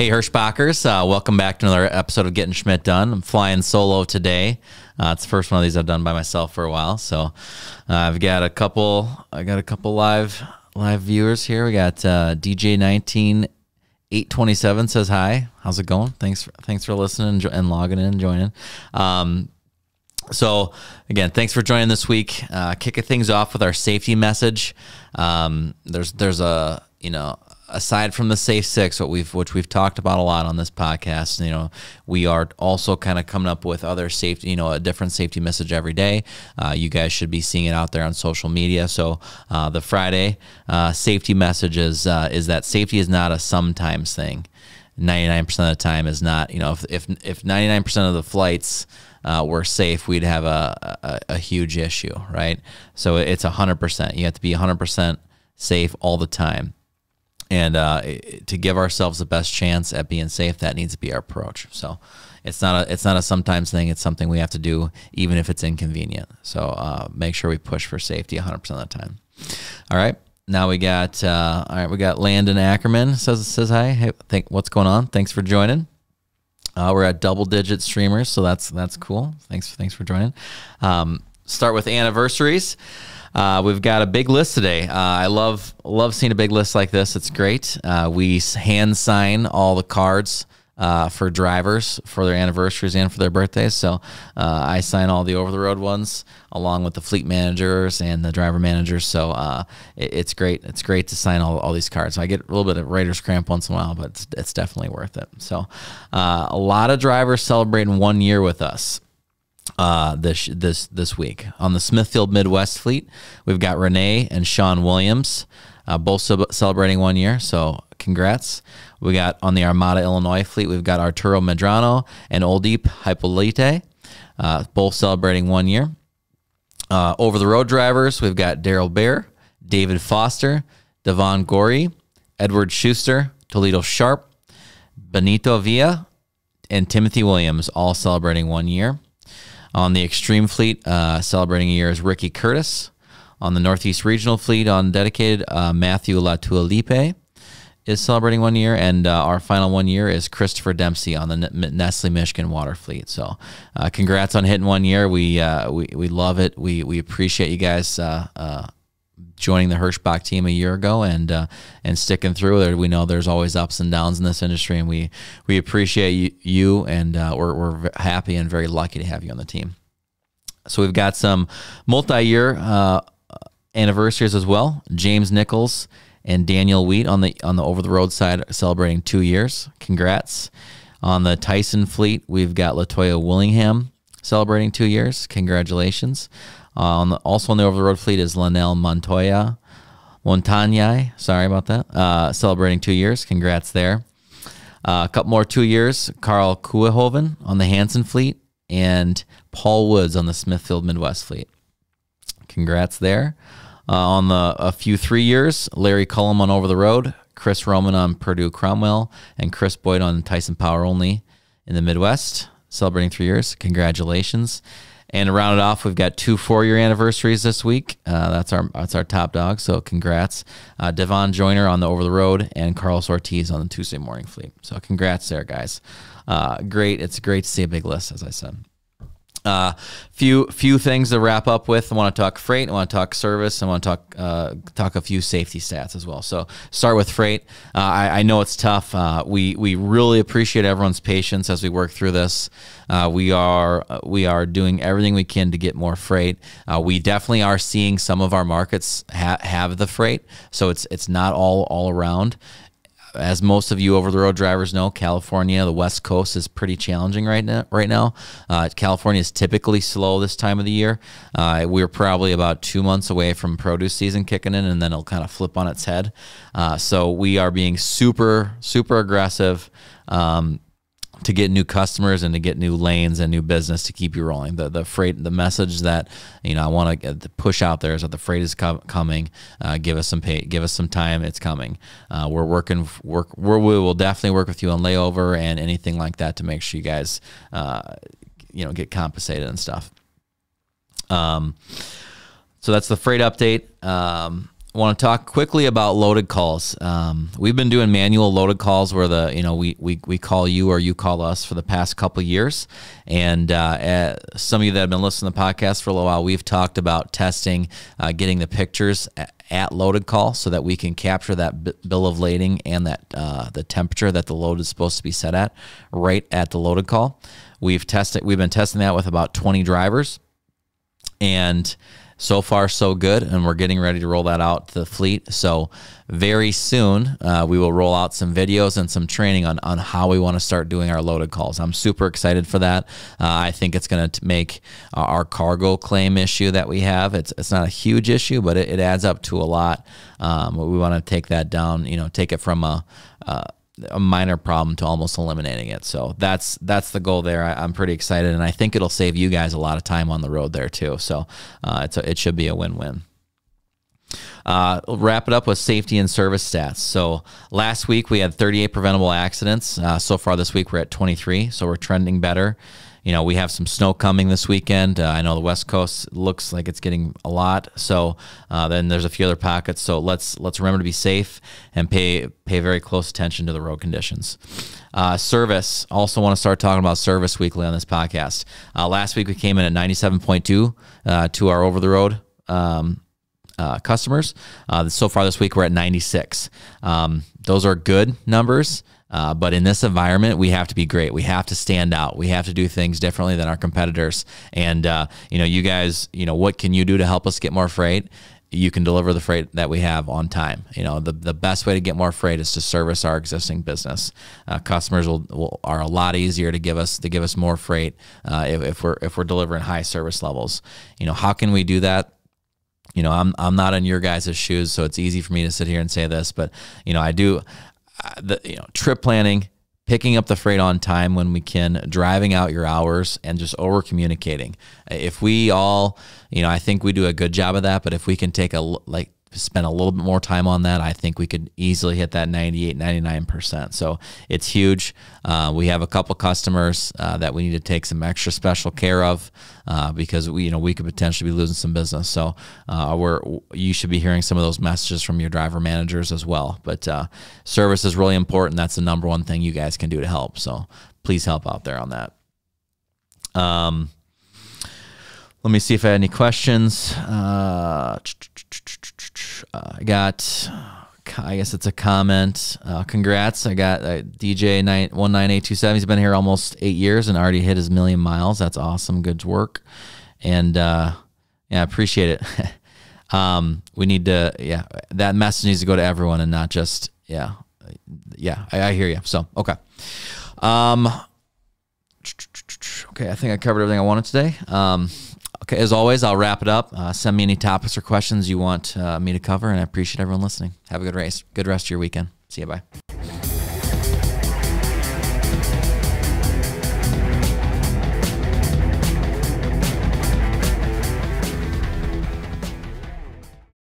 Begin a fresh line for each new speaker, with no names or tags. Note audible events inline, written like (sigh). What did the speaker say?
Hey, Hirschbachers, uh, welcome back to another episode of Getting Schmidt Done. I'm flying solo today. Uh, it's the first one of these I've done by myself for a while. So uh, I've got a couple. I got a couple live live viewers here. We got uh, DJ 19 827 says hi. How's it going? Thanks for, thanks for listening and logging in and joining. Um, so again, thanks for joining this week. Uh, kicking things off with our safety message. Um, there's there's a you know aside from the safe six, what we've which we've talked about a lot on this podcast, you know, we are also kind of coming up with other safety, you know, a different safety message every day. Uh, you guys should be seeing it out there on social media. So uh, the Friday uh, safety message is uh, is that safety is not a sometimes thing. 99% of the time is not, you know, if, if, if 99% of the flights uh, were safe, we'd have a, a, a huge issue, right? So it's 100%. You have to be 100% safe all the time. And uh, to give ourselves the best chance at being safe, that needs to be our approach. So it's not a it's not a sometimes thing. It's something we have to do, even if it's inconvenient. So uh, make sure we push for safety 100% of the time. All right. Now we got uh, all right. We got Landon Ackerman says says hi. Hey, think what's going on? Thanks for joining. Uh, we're at double digit streamers, so that's that's cool. Thanks thanks for joining. Um, start with anniversaries. Uh, we've got a big list today. Uh, I love love seeing a big list like this. It's great. Uh, we hand sign all the cards uh, for drivers for their anniversaries and for their birthdays. So uh, I sign all the over the road ones along with the fleet managers and the driver managers. So uh, it, it's great. It's great to sign all, all these cards. So I get a little bit of writer's cramp once in a while, but it's, it's definitely worth it. So a lot of drivers celebrating one year with us uh, this this this week on the Smithfield Midwest fleet. We've got Renee and Sean Williams, uh, both celebrating one year. So congrats. We got on the Armada Illinois fleet. We've got Arturo Medrano and Oldeep Hypolite, uh, both celebrating one year. Uh, over the road drivers, we've got Daryl Bear, David Foster, Devon Gorey, Edward Schuster, Toledo Sharp, Benito Villa, and Timothy Williams, all celebrating one year. On the Extreme Fleet, uh, celebrating a year is Ricky Curtis. On the Northeast Regional Fleet, on dedicated, uh, Matthew Latualipe is celebrating one year, and uh, our final one year is Christopher Dempsey on the Nestle Michigan Water Fleet. So, uh, congrats on hitting one year. We uh, we we love it. We we appreciate you guys uh, uh, joining the Hirschbach team a year ago and uh, and sticking through there. We know there's always ups and downs in this industry, and we we appreciate you, you and uh, we're we're happy and very lucky to have you on the team. So we've got some multi-year uh, anniversaries as well. James Nichols and Daniel Wheat on the on the over the road side celebrating two years. Congrats. On the Tyson fleet, we've got Latoya Willingham celebrating two years. Congratulations. Uh, also on the over the road fleet is Linnell Montoya. Montagne, sorry about that. Uh, celebrating two years. Congrats there. Uh, a couple more two years. Carl Kuehoven on the Hanson fleet and Paul Woods on the Smithfield Midwest fleet. Congrats there. Uh, on the a few three years, Larry Cullum on Over the Road, Chris Roman on Perdue Cromwell, and Chris Boyd on Tyson Power Only in the Midwest, celebrating three years. Congratulations. And to round it off, we've got two four-year anniversaries this week. Uh, that's our that's our top dog. So congrats, uh, Devon Joyner on the Over the Road and Carlos Ortiz on the Tuesday Morning Fleet. So congrats there, guys. Uh, great. It's great to see a big list, as I said. Uh, few few things to wrap up with. I want to talk freight. I want to talk service. I want to talk uh, talk a few safety stats as well. So start with freight. Uh, I, I, know it's tough. Uh, we we really appreciate everyone's patience as we work through this. Uh, we are we are doing everything we can to get more freight. Uh, we definitely are seeing some of our markets ha- have the freight, so it's it's not all all around as most of you over the road drivers know, California, the West Coast is pretty challenging right now. Right now, uh, California is typically slow this time of the year. Uh, we're probably about two months away from produce season kicking in, and then it'll kind of flip on its head. Uh, so we are being super, super aggressive. Um, to get new customers and to get new lanes and new business to keep you rolling. The the freight, the message that you know I want to push out there is that the freight is co- coming. Uh, give us some pay, give us some time. It's coming. Uh, we're working. Work. We're, we will definitely work with you on layover and anything like that to make sure you guys, uh, you know, get compensated and stuff. Um, so that's the freight update. Um, want to talk quickly about loaded calls. Um, we've been doing manual loaded calls where the you know we we, we call you or you call us for the past couple years, and uh, some of you that have been listening to the podcast for a little while, we've talked about testing, uh, getting the pictures at, at loaded call so that we can capture that bill of lading and that uh, the temperature that the load is supposed to be set at right at the loaded call. We've tested. We've been testing that with about 20 drivers, and so far so good and we're getting ready to roll that out to the fleet. So very soon uh, we will roll out some videos and some training on, on how we want to start doing our loaded calls. I'm super excited for that. Uh, i think it's going to make our cargo claim issue that we have it's, it's not a huge issue but it, it adds up to a lot. Um, we want to take that down you know take it from a, a a minor problem to almost eliminating it. So that's that's the goal there. I, am pretty excited, and I think it'll save you guys a lot of time on the road there too. So uh, it's a, it should be a win-win. Uh, wrap it up with safety and service stats. So last week we had 38 preventable accidents. Uh, so far this week we're at 23, so we're trending better you know, we have some snow coming this weekend. Uh, I know the West Coast looks like it's getting a lot. So uh, then there's a few other pockets. So let's let's remember to be safe and pay pay very close attention to the road conditions. Uh, service. Also want to start talking about service weekly on this podcast. Uh, last week we came in at 97.2 uh, to our over the road. Um, uh, customers. Uh, so far this week, we're at 96. Um, those are good numbers. Uh, but in this environment, we have to be great. We have to stand out. We have to do things differently than our competitors. And uh, you know, you guys, you know, what can you do to help us get more freight? You can deliver the freight that we have on time. You know, the, the best way to get more freight is to service our existing business. Uh, customers will, will, are a lot easier to give us to give us more freight uh, if, if we're if we're delivering high service levels. You know, how can we do that? you know, I'm I'm not in your guys' shoes, so it's easy for me to sit here and say this, but you know, I do Uh, the you know trip planning picking up the freight on time when we can driving out your hours and just over communicating uh, if we all you know i think we do a good job of that but if we can take a like spend a little bit more time on that, I think we could easily hit that 98, 99%. So it's huge. Uh, we have a couple customers uh, that we need to take some extra special care of uh, because we, you know, we could potentially be losing some business. So uh, we're, you should be hearing some of those messages from your driver managers as well. But uh, service is really important. That's the number one thing you guys can do to help. So please help out there on that. Um, let me see if I had any questions. Uh, I got, I guess it's a comment. Uh, congrats. I got uh, DJ 19827. He's been here almost eight years and already hit his million miles. That's awesome. Good work. And uh, yeah, I appreciate it. (laughs) um, we need to, yeah, that message needs to go to everyone and not just, yeah, yeah, I, I hear you. So, okay. Um, (tsk) okay, I think I covered everything I wanted today. Um, as always, I'll wrap it up. Uh, send me any topics or questions you want uh, me to cover, and I appreciate everyone listening. Have a good race, good rest of your weekend. See you. Bye.